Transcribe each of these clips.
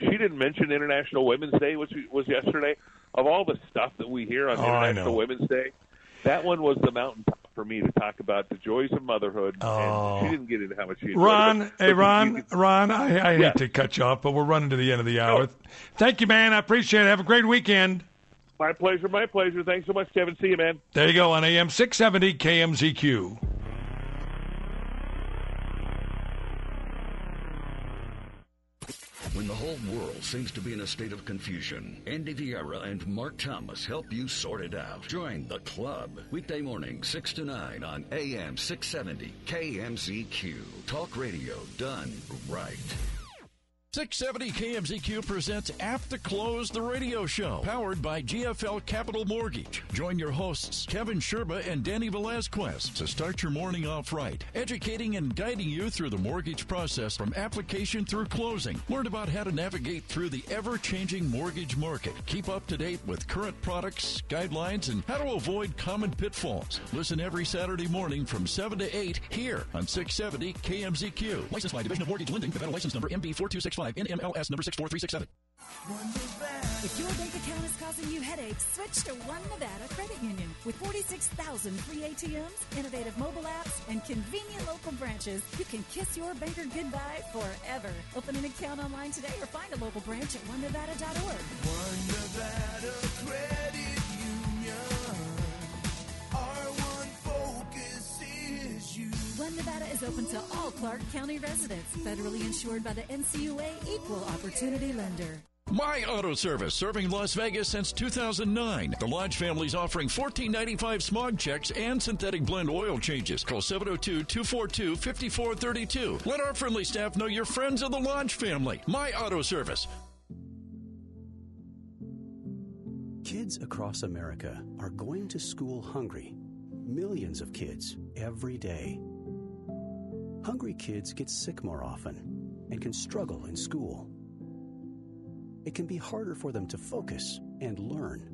she didn't mention International Women's Day, which was yesterday. Of all the stuff that we hear on Oh, International. Women's Day, that one was the mountaintop for me to talk about the joys of motherhood. Oh. And she didn't get into how much she enjoyed Ron, it. hey Ron, you Ron, I, I hate to cut you off, but we're running to the end of the hour. Thank you, man. I appreciate it. Have a great weekend. My pleasure, my pleasure. Thanks so much, Kevin. See you, man. There you go on AM 670 KMZQ. Seems to be in a state of confusion, Andy Vieira and Mark Thomas help you sort it out. Join the club. Weekday morning, 6 to 9 on AM 670 KMZQ. Talk radio done right. 670 KMZQ presents After Close the Radio Show, powered by GFL Capital Mortgage. Join your hosts, Kevin Sherba and Danny Velazquez, to start your morning off right, educating and guiding you through the mortgage process from application through closing. Learn about how to navigate through the ever changing mortgage market. Keep up to date with current products, guidelines, and how to avoid common pitfalls. Listen every Saturday morning from 7 to 8 here on 670 KMZQ. Licensed by Division of Mortgage Lending, Nevada license number MB4265, NMLS number 64367. If your bank account is causing you headaches, switch to One Nevada Credit Union. With 46,000 free ATMs, innovative mobile apps, and convenient local branches, you can kiss your banker goodbye forever. Open an account online today or find a local branch at onenevada.org. One Nevada Credit Union. Is Nevada is open to all Clark County residents, federally insured by the NCUA Equal Opportunity Lender. My Auto Service, serving Las Vegas since 2009. The Lodge family's offering $14.95 smog checks and synthetic blend oil changes. Call 702-242-5432. Let our friendly staff know you're friends of the Lodge family. My Auto Service. Kids across America are going to school hungry. Millions of kids every day. Hungry kids get sick more often and can struggle in school. It can be harder for them to focus and learn.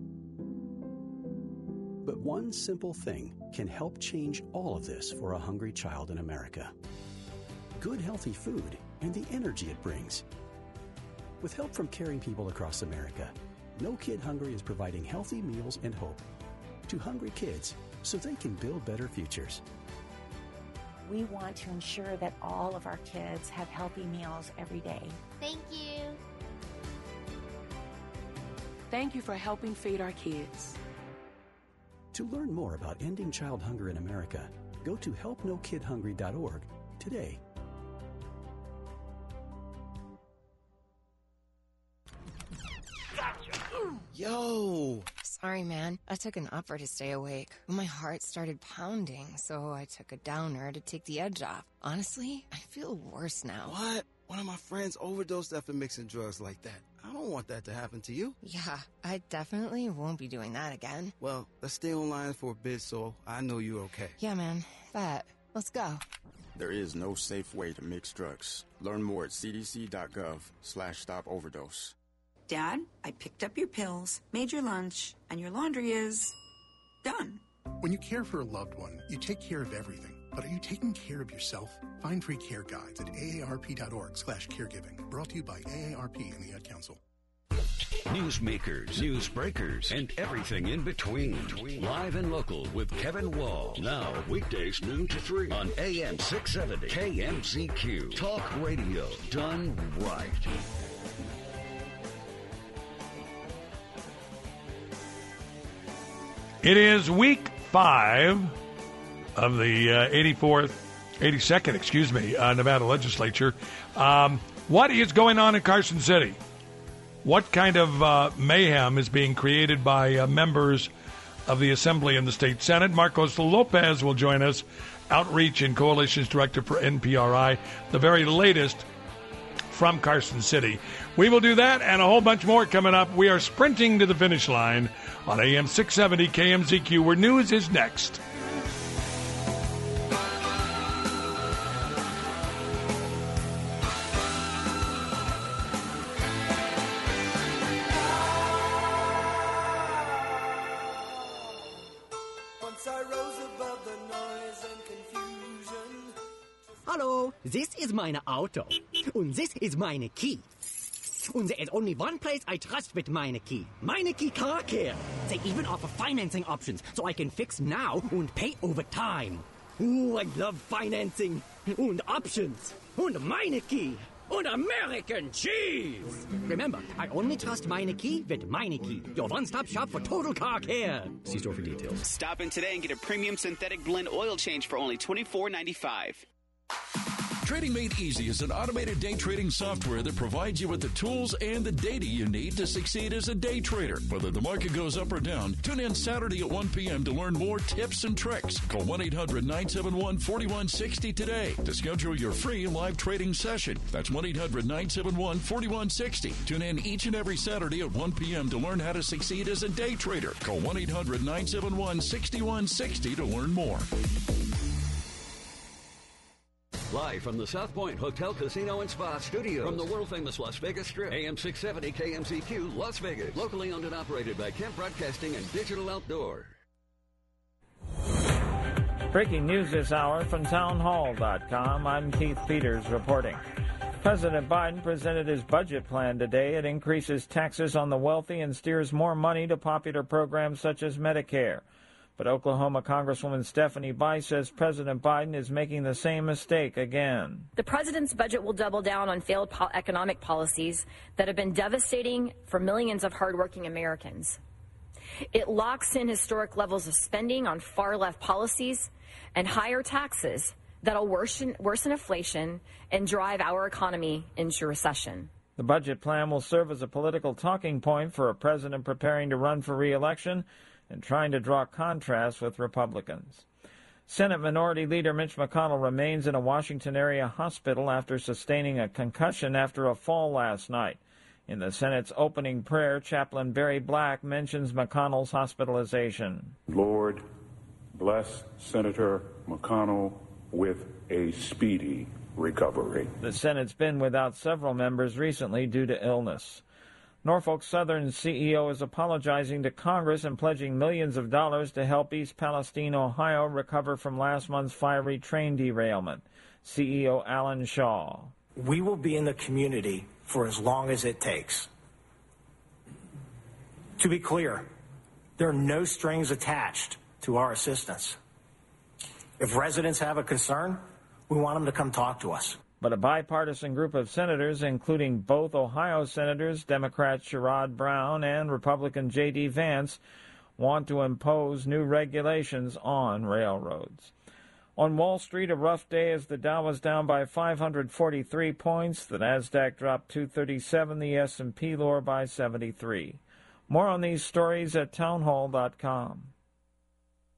But one simple thing can help change all of this for a hungry child in America good, healthy food and the energy it brings. With help from caring people across America, No Kid Hungry is providing healthy meals and hope to hungry kids so they can build better futures. We want to ensure that all of our kids have healthy meals every day. Thank you. Thank you for helping feed our kids. To learn more about ending child hunger in America, go to helpnokidhungry.org today. Gotcha. Yo! Sorry, man. I took an upper to stay awake. My heart started pounding, so I took a downer to take the edge off. Honestly, I feel worse now. What? One of my friends overdosed after mixing drugs like that. I don't want that to happen to you. Yeah, I definitely won't be doing that again. Well, let's stay online for a bit so I know you're okay. Yeah, man. That. Let's go. There is no safe way to mix drugs. Learn more at cdc.gov slash stop overdose. Dad, I picked up your pills, made your lunch, and your laundry is done. When you care for a loved one, you take care of everything. But are you taking care of yourself? Find free care guides at aarp.org slash caregiving. Brought to you by AARP and the Ad Council. Newsmakers, newsbreakers, and everything in between. Live and local with Kevin Wall. Now, weekdays noon to 3 on AM 670 KMZQ. Talk radio done right. It is week five of the uh, 84th, 82nd, excuse me, uh, Nevada legislature. Um, what is going on in Carson City? What kind of uh, mayhem is being created by uh, members of the Assembly and the State Senate? Marcos Lopez will join us, Outreach and Coalitions Director for NPRI, the very latest from Carson City. We will do that and a whole bunch more coming up. We are sprinting to the finish line on AM 670 KMZQ, where news is next. Once I rose above the noise and confusion. Hallo, this is meine Auto. Und this is meine Key. And there's only one place I trust with Meineke. Meineke Car Care. They even offer financing options so I can fix now and pay over time. Ooh, I love financing. And options. And Meineke. And American cheese. Remember, I only trust Meineke with Meineke, your one-stop shop for total car care. See store for details. Stop in today and get a premium synthetic blend oil change for only $24.95. Trading Made Easy is an automated day trading software that provides you with the tools and the data you need to succeed as a day trader. Whether the market goes up or down, tune in Saturday at 1 p.m. to learn more tips and tricks. Call 1 800 971 4160 today to schedule your free live trading session. That's 1 800 971 4160. Tune in each and every Saturday at 1 p.m. to learn how to succeed as a day trader. Call 1 800 971 6160 to learn more. Live from the South Point Hotel, Casino, and Spa Studio. From the world famous Las Vegas Strip. AM 670 KMZQ, Las Vegas. Locally owned and operated by Kemp Broadcasting and Digital Outdoor. Breaking news this hour from townhall.com. I'm Keith Peters reporting. President Biden presented his budget plan today. It increases taxes on the wealthy and steers more money to popular programs such as Medicare. But Oklahoma Congresswoman Stephanie Bice says President Biden is making the same mistake again. The president's budget will double down on failed po- economic policies that have been devastating for millions of hardworking Americans. It locks in historic levels of spending on far left policies and higher taxes that'll worsen, worsen inflation and drive our economy into recession. The budget plan will serve as a political talking point for a president preparing to run for re-election and trying to draw contrast with Republicans. Senate Minority Leader Mitch McConnell remains in a Washington area hospital after sustaining a concussion after a fall last night. In the Senate's opening prayer, Chaplain Barry Black mentions McConnell's hospitalization. Lord, bless Senator McConnell with a speedy recovery. The Senate's been without several members recently due to illness. Norfolk Southern CEO is apologizing to Congress and pledging millions of dollars to help East Palestine, Ohio recover from last month's fiery train derailment. CEO Alan Shaw. We will be in the community for as long as it takes. To be clear, there are no strings attached to our assistance. If residents have a concern, we want them to come talk to us. But a bipartisan group of senators, including both Ohio senators, Democrat Sherrod Brown and Republican J.D. Vance, want to impose new regulations on railroads. On Wall Street, a rough day as the Dow was down by 543 points, the Nasdaq dropped 237, the S&P lower by 73. More on these stories at townhall.com.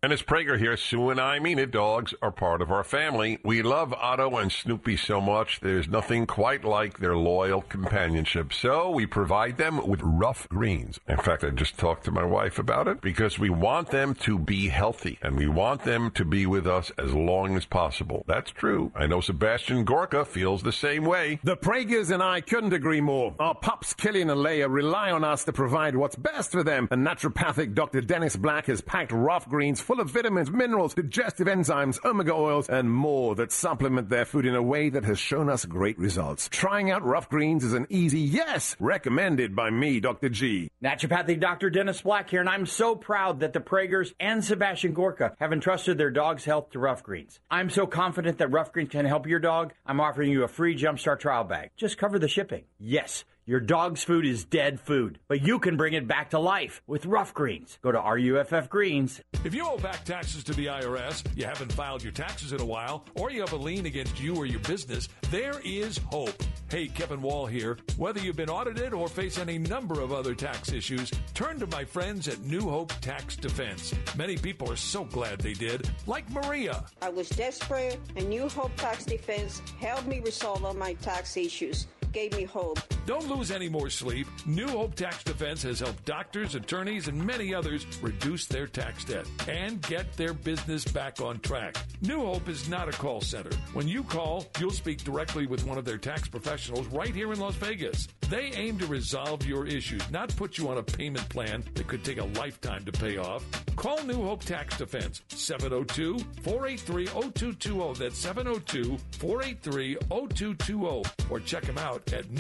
Dennis Prager here. Sue and I mean it. Dogs are part of our family. We love Otto and Snoopy so much. There's nothing quite like their loyal companionship. So we provide them with Ruff Greens. In fact, I just talked to my wife about it because we want them to be healthy and we want them to be with us as long as possible. That's true. I know Sebastian Gorka feels the same way. The Pragers and I couldn't agree more. Our pups, Killian and Leia, rely on us to provide what's best for them. And naturopathic Dr. Dennis Black has packed Ruff Greens full of vitamins, minerals, digestive enzymes, omega oils, and more that supplement their food in a way that has shown us great results. Trying out Ruff Greens is an easy yes, recommended by me, Dr. G. Naturopathic Dr. Dennis Black here, and I'm so proud that the Pragers and Sebastian Gorka have entrusted their dog's health to Ruff Greens. I'm so confident that Ruff Greens can help your dog, I'm offering you a free Jumpstart trial bag. Just cover the shipping. Yes. Your dog's food is dead food, but you can bring it back to life with Ruff Greens. Go to RUFF Greens. If you owe back taxes to the IRS, you haven't filed your taxes in a while, or you have a lien against you or your business, there is hope. Hey, Kevin Wall here. Whether you've been audited or face any number of other tax issues, turn to my friends at New Hope Tax Defense. Many people are so glad they did, like Maria. I was desperate, and New Hope Tax Defense helped me resolve all my tax issues gave me hope. Don't lose any more sleep. New Hope Tax Defense has helped doctors, attorneys, and many others reduce their tax debt and get their business back on track. New Hope is not a call center. When you call, you'll speak directly with one of their tax professionals right here in Las Vegas. They aim to resolve your issues, not put you on a payment plan that could take a lifetime to pay off. Call New Hope Tax Defense 702 483 0220. That's 702 483 0220. Or check them out at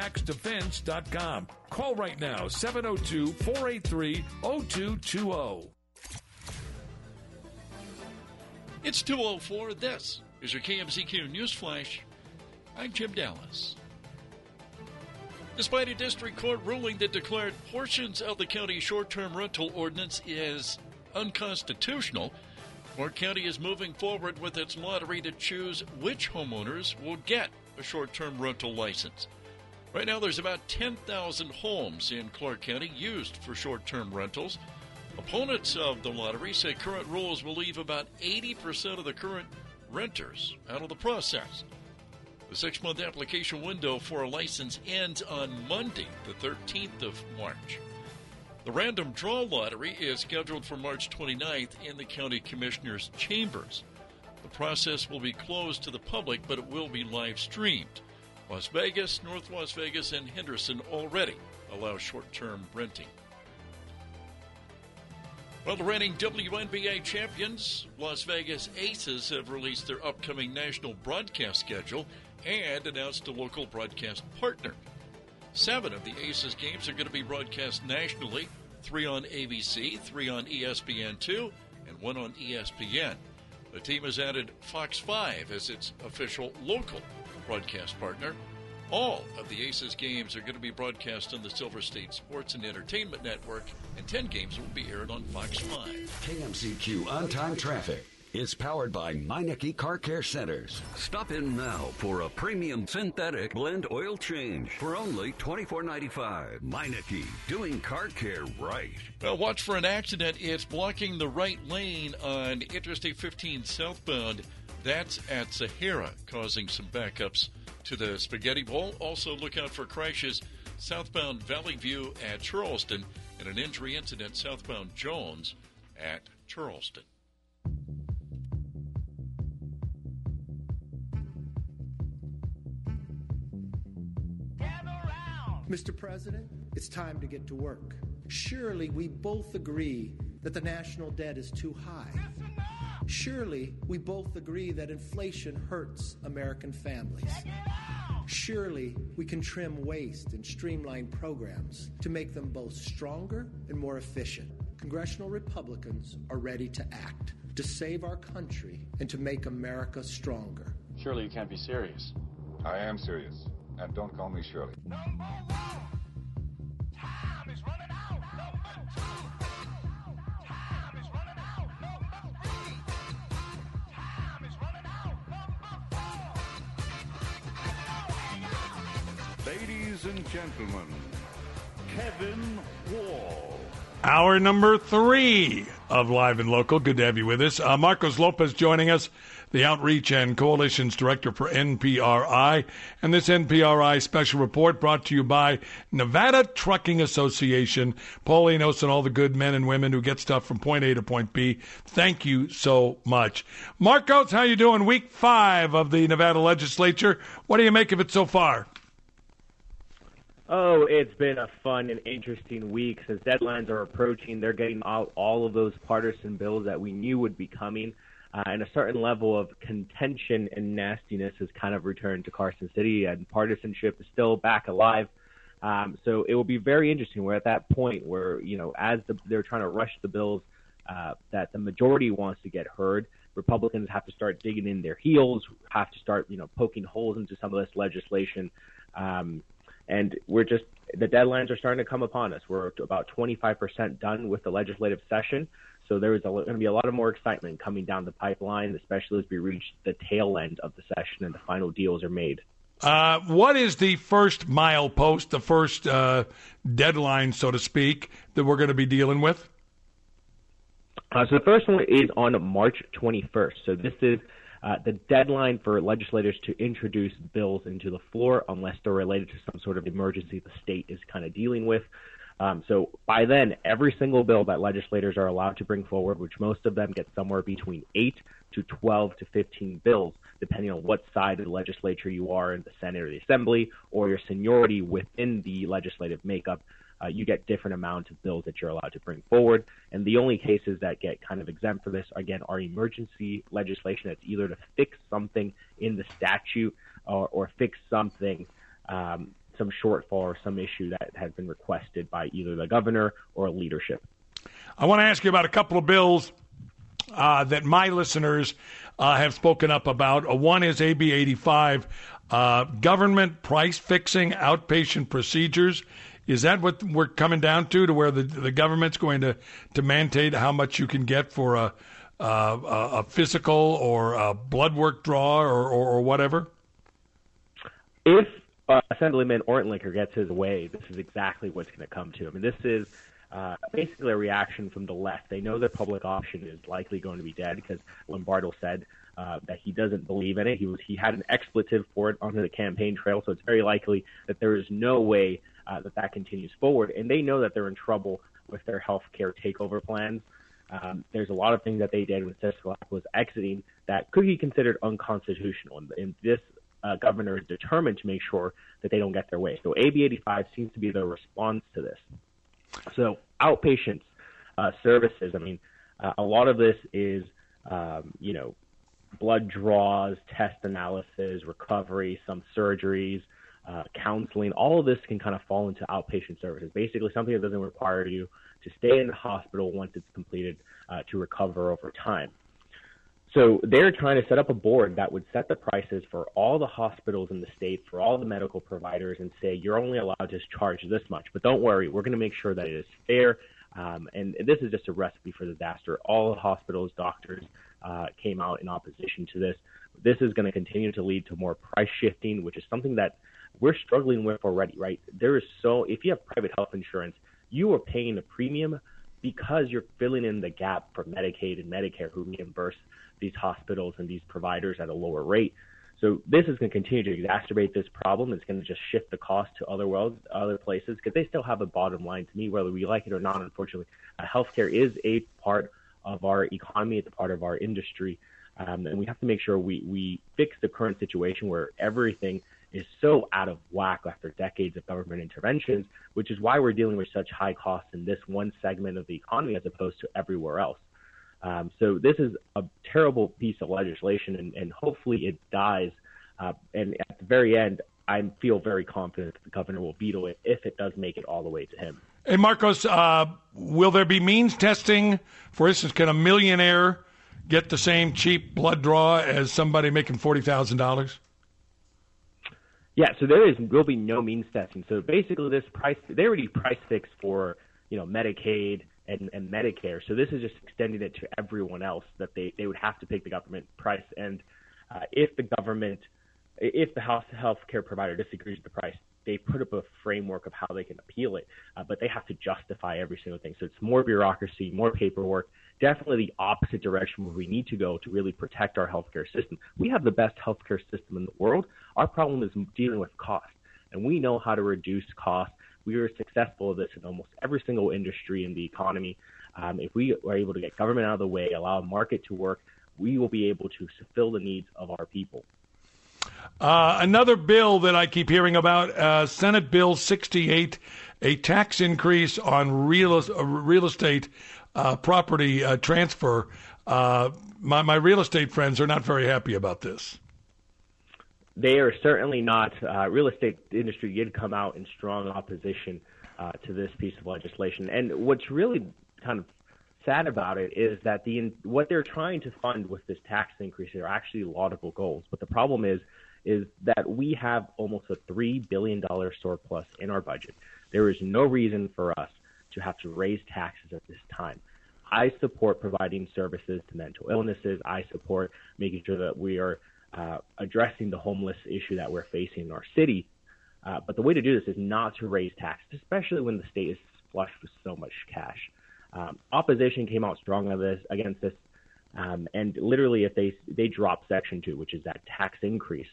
newhopetaxdefense.com. Call right now 702 483 0220. It's 204. This is your KMZQ News Flash. I'm Jim Dallas. Despite a district court ruling that declared portions of the county short term rental ordinance is unconstitutional, Clark County is moving forward with its lottery to choose which homeowners will get a short term rental license. Right now, there's about 10,000 homes in Clark County used for short term rentals. Opponents of the lottery say current rules will leave about 80% of the current renters out of the process. The six month application window for a license ends on Monday, the 13th of March. The random draw lottery is scheduled for March 29th in the County Commissioner's chambers. The process will be closed to the public, but it will be live streamed. Las Vegas, North Las Vegas, and Henderson already allow short term renting. Well, the reigning WNBA champions, Las Vegas Aces, have released their upcoming national broadcast schedule and announced a local broadcast partner. Seven of the Aces games are going to be broadcast nationally three on ABC, three on E ESPN2, and one on ESPN. The team has added Fox 5 as its official local broadcast partner. All of the Aces games are going to be broadcast on the Silver State Sports and Entertainment Network, and 10 games will be aired on Fox 5. KMZQ on time traffic is powered by Meineke Car Care Centers. Stop in now for a premium synthetic blend oil change for only $24.95. Meineke, doing car care right. Well, watch for an accident. It's blocking the right lane on Interstate 15 southbound. That's at Sahara, causing some backups to the Spaghetti Bowl. Also, look out for crashes southbound Valley View at Charleston and an injury incident southbound Jones at Charleston. Mr. President, it's time to get to work. Surely we both agree that the national debt is too high. Surely we both agree that inflation hurts American families. Surely we can trim waste and streamline programs to make them both stronger and more efficient. Congressional Republicans are ready to act, to save our country, and to make America stronger. Surely you can't be serious. I am serious. And don't call me Shirley. Gentlemen, Kevin Wall. Hour number three of Live and Local. Good to have you with us. Uh, Marcos Lopez joining us, the Outreach and Coalitions Director for NPRI. And this NPRI special report brought to you by Nevada Trucking Association. Paulinos and all the good men and women who get stuff from point A to point B. Thank you so much. Marcos, how you doing? Week five of the Nevada legislature. What do you make of it so far? Oh, it's been a fun and interesting week since deadlines are approaching. They're getting out all of those partisan bills that we knew would be coming. Uh, and a certain level of contention and nastiness has kind of returned to Carson City, and partisanship is still back alive. Um, so it will be very interesting. We're at that point where, you know, as the, they're trying to rush the bills uh, that the majority wants to get heard, Republicans have to start digging in their heels, have to start, you know, poking holes into some of this legislation. Um, and we're just the deadlines are starting to come upon us. We're about 25% done with the legislative session, so there is going to be a lot of more excitement coming down the pipeline, especially as we reach the tail end of the session and the final deals are made. Uh, what is the first milepost, the first uh, deadline, so to speak, that we're going to be dealing with? Uh, so the first one is on March 21st. So this is uh, the deadline for legislators to introduce bills into the floor unless they're related to some sort of emergency the state is kind of dealing with. Um, so by then, every single bill that legislators are allowed to bring forward, which most of them get somewhere between 8 to 12 to 15 bills, depending on what side of the legislature you are in the Senate or the Assembly, or your seniority within the legislative makeup, uh, you get different amounts of bills that you're allowed to bring forward. And the only cases that get kind of exempt for this, again, are emergency legislation that's either to fix something in the statute or, or fix something um, some shortfall or some issue that has been requested by either the governor or leadership. I want to ask you about a couple of bills uh, that my listeners uh, have spoken up about. Uh, one is AB 85, uh, government price fixing outpatient procedures. Is that what we're coming down to, to where the, the government's going to, to mandate how much you can get for a, a, a physical or a blood work draw or, or, or whatever? If uh, Assemblyman Orentlicher gets his way, this is exactly what's going to come to. I mean, this is uh, basically a reaction from the left. They know the public option is likely going to be dead because Lombardo said uh, that he doesn't believe in it. He was he had an expletive for it onto the campaign trail, so it's very likely that there is no way uh, that that continues forward. And they know that they're in trouble with their health care takeover plans. Um, there's a lot of things that they did when Sisolak was exiting that could be considered unconstitutional, and, and this uh, governor is determined to make sure that they don't get their way. So AB 85 seems to be the response to this. So outpatient uh, services. I mean, uh, a lot of this is, um, you know, blood draws, test analysis, recovery, some surgeries, uh, counseling. All of this can kind of fall into outpatient services. Basically, something that doesn't require you to stay in the hospital once it's completed uh, to recover over time. So they're trying to set up a board that would set the prices for all the hospitals in the state, for all the medical providers, and say you're only allowed to charge this much. But don't worry, we're going to make sure that it is fair. Um, and this is just a recipe for disaster. All the hospitals, doctors uh, came out in opposition to this. This is going to continue to lead to more price shifting, which is something that we're struggling with already, right? There is so, if you have private health insurance, you are paying a premium because you're filling in the gap for Medicaid and Medicare who reimburse these hospitals and these providers at a lower rate. So this is going to continue to exacerbate this problem. It's going to just shift the cost to other worlds, other places, because they still have a bottom line to me, whether we like it or not. Unfortunately, uh, healthcare is a part of our economy. It's a part of our industry, um, and we have to make sure we we fix the current situation where everything is so out of whack after decades of government interventions, which is why we're dealing with such high costs in this one segment of the economy as opposed to everywhere else. Um, so this is a terrible piece of legislation, and, and hopefully it dies. Uh, and at the very end, I feel very confident that the governor will veto it if it does make it all the way to him. Hey, Marcos, uh, will there be means testing? For instance, can a millionaire get the same cheap blood draw as somebody making forty thousand dollars? Yeah, so there is will be no means testing. So basically, this price they already price fixed for you know Medicaid and, and Medicare. So this is just extending it to everyone else that they they would have to pick the government price. And uh, if the government, if the health health care provider disagrees with the price, they put up a framework of how they can appeal it, uh, but they have to justify every single thing. So it's more bureaucracy, more paperwork. Definitely the opposite direction where we need to go to really protect our healthcare system. We have the best healthcare system in the world. Our problem is dealing with cost, and we know how to reduce cost. We are successful at this in almost every single industry in the economy. Um, if we are able to get government out of the way, allow a market to work, we will be able to fulfill the needs of our people. Uh, another bill that I keep hearing about, uh, Senate Bill 68, a tax increase on real, uh, real estate uh, property uh, transfer. Uh, my, my real estate friends are not very happy about this. They are certainly not. real estate industry did come out in strong opposition to this piece of legislation. And what's really kind of sad about it is that the what they're trying to fund with this tax increase are actually laudable goals. But the problem is is that we have almost a $3 billion surplus in our budget. There is no reason for us to have to raise taxes at this time. I support providing services to mental illnesses. I support making sure that we are uh, addressing the homeless issue that we're facing in our city. Uh, but the way to do this is not to raise taxes, especially when the state is flush with so much cash. Um, opposition came out strong on this against this um, and literally, if they they drop Section Two, which is that tax increase,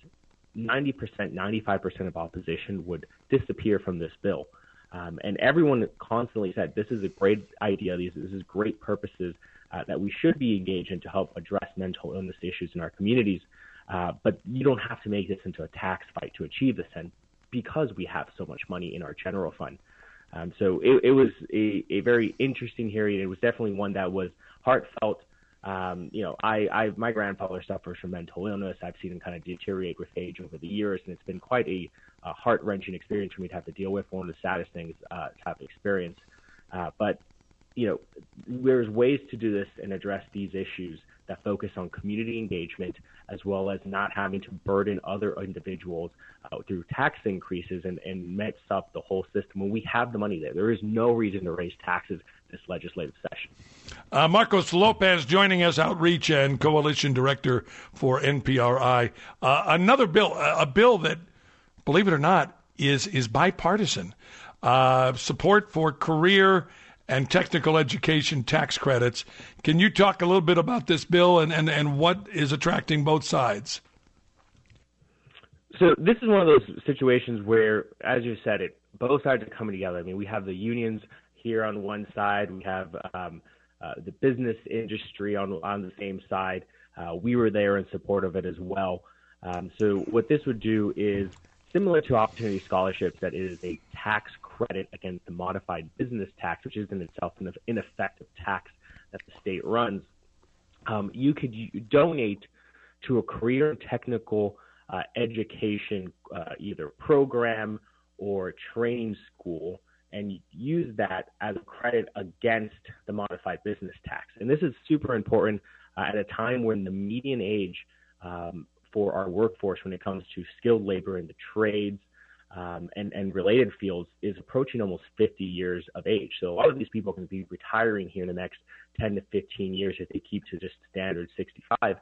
90%, 95% of opposition would disappear from this bill. Um, and everyone constantly said this is a great idea. These this is great purposes uh, that we should be engaged in to help address mental illness issues in our communities. Uh, but you don't have to make this into a tax fight to achieve this end because we have so much money in our general fund. Um, so it, it was a, a very interesting hearing. It was definitely one that was heartfelt um, you know, I, I, my grandfather suffers from mental illness. I've seen him kind of deteriorate with age over the years, and it's been quite a a heart wrenching experience for me to have to deal with, one of the saddest things uh, to have to experience. Uh, but you know, there's ways to do this and address these issues that focus on community engagement as well as not having to burden other individuals uh, through tax increases and, and mess up the whole system when we have the money there. There is no reason to raise taxes this legislative session. Uh, Marcos Lopez joining us, Outreach and Coalition Director for NPRI. Uh, another bill, a bill that, believe it or not, is is bipartisan. Uh, support for career and technical education tax credits. Can you talk a little bit about this bill and, and, and what is attracting both sides? So this is one of those situations where, as you said, it both sides are coming together. I mean, we have the unions here on one side, we have um, uh, the business industry on on the same side. Uh, we were there in support of it as well. Um, so what this would do is similar to opportunity scholarships, that is a tax credit against the modified business tax, which is in itself an ineffective tax that the state runs. Um, you could donate to a career and technical uh, education, uh, either program or training school, and use that as a credit against the modified business tax. And this is super important uh, at a time when the median age um, for our workforce when it comes to skilled labor in the trades um, and, and related fields is approaching almost 50 years of age. So a lot of these people can be retiring here in the next 10 to 15 years if they keep to just standard 65.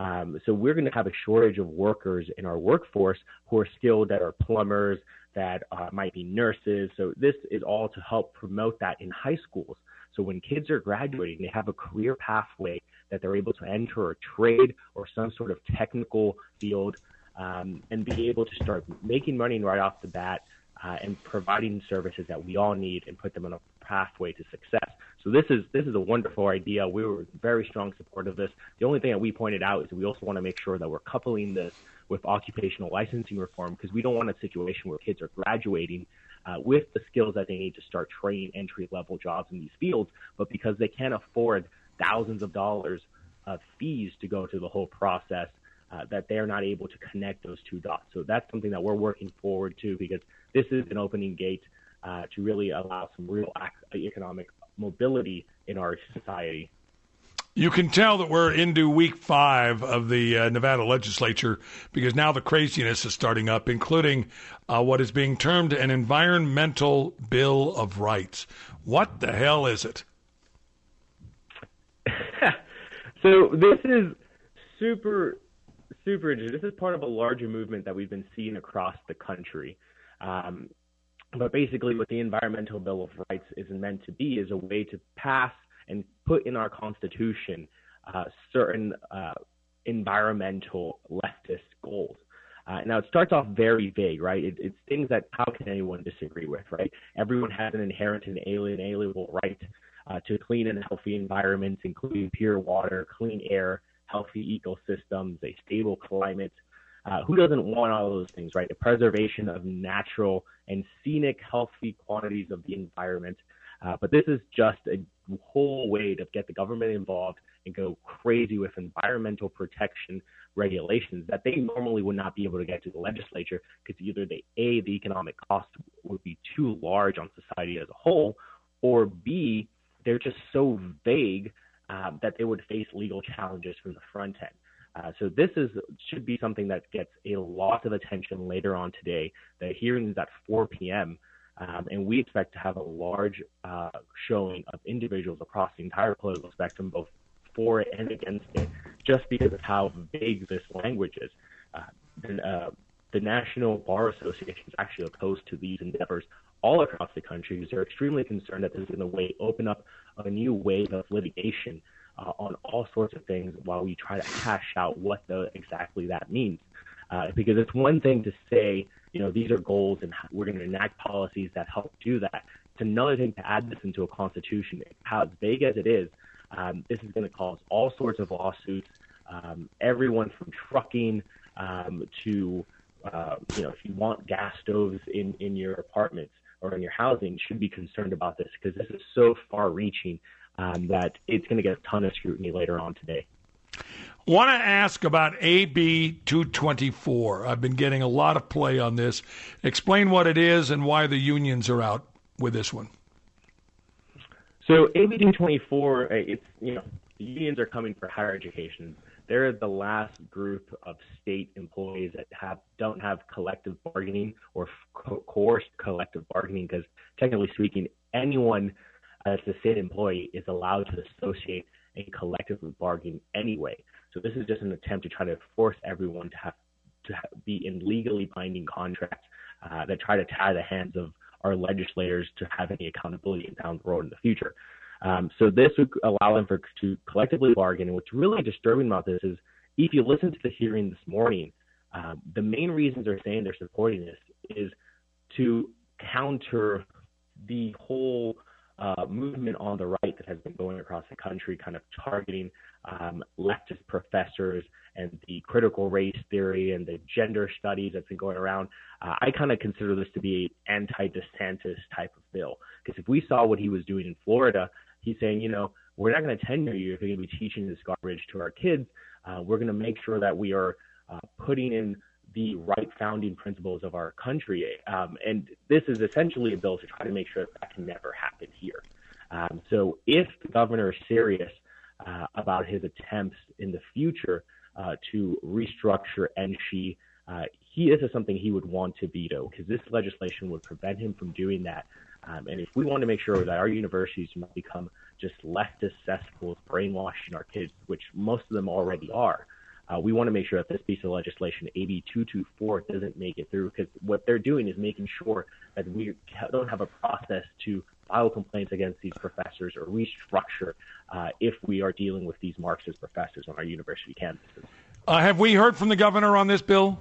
Um, so we're going to have a shortage of workers in our workforce who are skilled that are plumbers, that uh, might be nurses. So this is all to help promote that in high schools. So when kids are graduating, they have a career pathway that they're able to enter a trade or some sort of technical field um, and be able to start making money right off the bat uh, and providing services that we all need and put them on a pathway to success. So this is this is a wonderful idea. We were very strong support of this. The only thing that we pointed out is we also want to make sure that we're coupling this with occupational licensing reform because we don't want a situation where kids are graduating uh, with the skills that they need to start training entry level jobs in these fields, but because they can't afford thousands of dollars of fees to go through the whole process, uh, that they're not able to connect those two dots. So that's something that we're working forward to because this is an opening gate uh, to really allow some real economic mobility in our society. You can tell that we're into week five of the uh, Nevada legislature because now the craziness is starting up, including uh, what is being termed an environmental bill of rights. What the hell is it? So this is super, super interesting. This is part of a larger movement that we've been seeing across the country. Um, but basically, what the Environmental Bill of Rights is meant to be is a way to pass and put in our Constitution uh, certain uh, environmental leftist goals. Uh, now, it starts off very vague, right? It, it's things that how can anyone disagree with, right? Everyone has an inherent and alienable right uh, to clean and healthy environments, including pure water, clean air, healthy ecosystems, a stable climate. Uh, who doesn't want all those things, right? The preservation of natural and scenic, healthy quantities of the environment. Uh, but this is just a whole way to get the government involved and go crazy with environmental protection regulations that they normally would not be able to get to the legislature because either they a the economic cost would be too large on society as a whole, or b they're just so vague um, that they would face legal challenges from the front end. Uh, so this is should be something that gets a lot of attention later on today. The hearing is at 4 p.m. Um, and we expect to have a large uh, showing of individuals across the entire political spectrum, both for it and against it, just because of how vague this language is. Uh, uh, the National Bar Association is actually opposed to these endeavors all across the country because they're extremely concerned that this is going to open up a new wave of litigation uh, on all sorts of things while we try to hash out what the, exactly that means. Uh, because it's one thing to say, you know, these are goals and we're going to enact policies that help do that. It's another thing to add this into a constitution. How vague as it is, um, this is going to cause all sorts of lawsuits. Um, everyone from trucking um, to, uh, you know, if you want gas stoves in, in your apartments or in your housing, should be concerned about this because this is so far reaching um, that it's going to get a ton of scrutiny later on today. Want to ask about AB 224. I've been getting a lot of play on this. Explain what it is and why the unions are out with this one. So AB 224, uh, it's you know the unions are coming for higher education. They're the last group of state employees that have don't have collective bargaining or co- coerced collective bargaining because technically speaking, anyone as a state employee is allowed to associate and collectively bargain anyway. So this is just an attempt to try to force everyone to have to be in legally binding contracts uh, that try to tie the hands of our legislators to have any accountability down the road in the future. Um, so this would allow them for, to collectively bargain. And what's really disturbing about this is if you listen to the hearing this morning, um, the main reasons they're saying they're supporting this is to counter the whole uh, movement on the right that has been going across the country, kind of targeting um, leftist professors and the critical race theory and the gender studies that's been going around. Uh, I kind of consider this to be an anti-DeSantis type of bill because if we saw what he was doing in Florida, he's saying, you know, we're not going to tenure you if you're going to be teaching this garbage to our kids. Uh, we're going to make sure that we are uh, putting in the right founding principles of our country. Um, and this is essentially a bill to try to make sure that, that can never happen here. Um, so if the governor is serious uh, about his attempts in the future uh, to restructure NSHE, uh, he this is something he would want to veto because this legislation would prevent him from doing that. Um, and if we want to make sure that our universities do not become just leftist cesspools brainwashing our kids, which most of them already are, uh, we want to make sure that this piece of legislation, AB 224, doesn't make it through because what they're doing is making sure that we don't have a process to file complaints against these professors or restructure uh, if we are dealing with these Marxist professors on our university campuses. Uh, have we heard from the governor on this bill?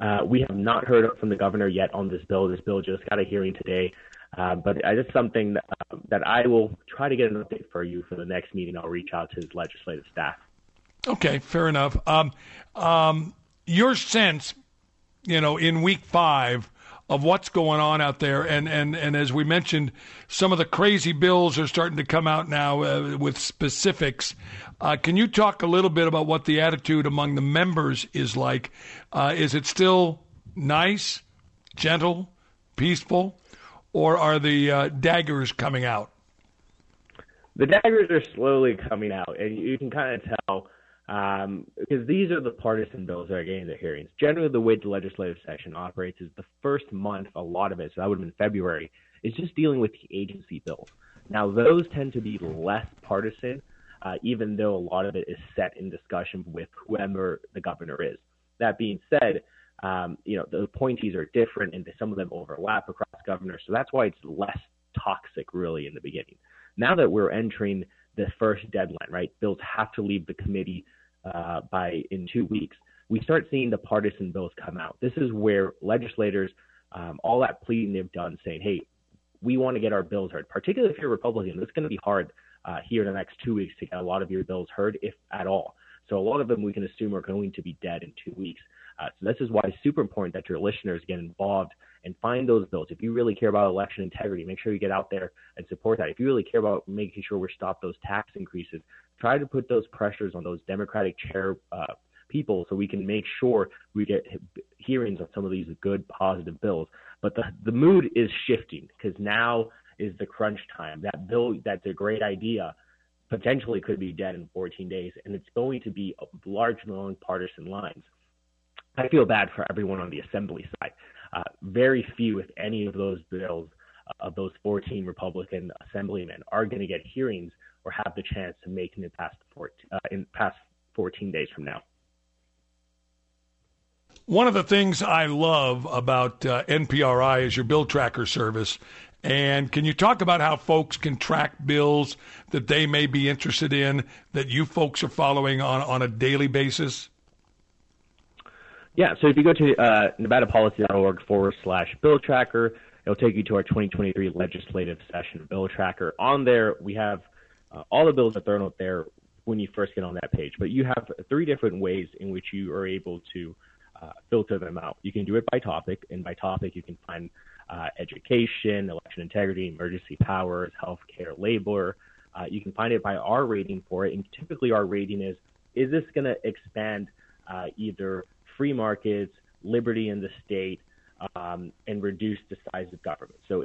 Uh, we have not heard from the governor yet on this bill. This bill just got a hearing today. Uh, but it's something that, uh, that I will try to get an update for you for the next meeting. I'll reach out to his legislative staff. Okay, fair enough. Um, um, your sense, you know, in week five of what's going on out there, and, and, and as we mentioned, some of the crazy bills are starting to come out now uh, with specifics. Uh, can you talk a little bit about what the attitude among the members is like? Uh, is it still nice, gentle, peaceful, or are the uh, daggers coming out? The daggers are slowly coming out, and you can kind of tell um, because these are the partisan bills that are getting the hearings. Generally, the way the legislative session operates is the first month, a lot of it, so that would have been February, is just dealing with the agency bills. Now, those tend to be less partisan, uh, even though a lot of it is set in discussion with whoever the governor is. That being said, um, you know the appointees are different, and some of them overlap across governors, so that's why it's less toxic, really, in the beginning. Now that we're entering the first deadline, right? Bills have to leave the committee uh, by in two weeks, we start seeing the partisan bills come out. This is where legislators, um, all that pleading they've done, saying, "Hey, we want to get our bills heard." Particularly if you're Republican, it's going to be hard uh, here in the next two weeks to get a lot of your bills heard, if at all. So a lot of them we can assume are going to be dead in two weeks. Uh, so this is why it's super important that your listeners get involved and find those bills. If you really care about election integrity, make sure you get out there and support that. If you really care about making sure we stop those tax increases, try to put those pressures on those Democratic chair uh, people so we can make sure we get hearings on some of these good, positive bills. But the, the mood is shifting because now is the crunch time. That bill that's a great idea potentially could be dead in 14 days, and it's going to be large, long partisan lines. I feel bad for everyone on the assembly side. Uh, very few, if any, of those bills uh, of those 14 Republican assemblymen are going to get hearings or have the chance to make it past 14, uh, in past 14 days from now. One of the things I love about uh, NPRI is your bill tracker service. And can you talk about how folks can track bills that they may be interested in that you folks are following on, on a daily basis? Yeah, so if you go to uh, nevadapolicy.org forward slash bill tracker, it'll take you to our 2023 legislative session bill tracker. On there, we have uh, all the bills are thrown out there when you first get on that page, but you have three different ways in which you are able to uh, filter them out. You can do it by topic, and by topic, you can find uh, education, election integrity, emergency powers, healthcare, labor, Uh, you can find it by our rating for it, and typically our rating is: is this going to expand uh, either free markets, liberty in the state, um, and reduce the size of government? So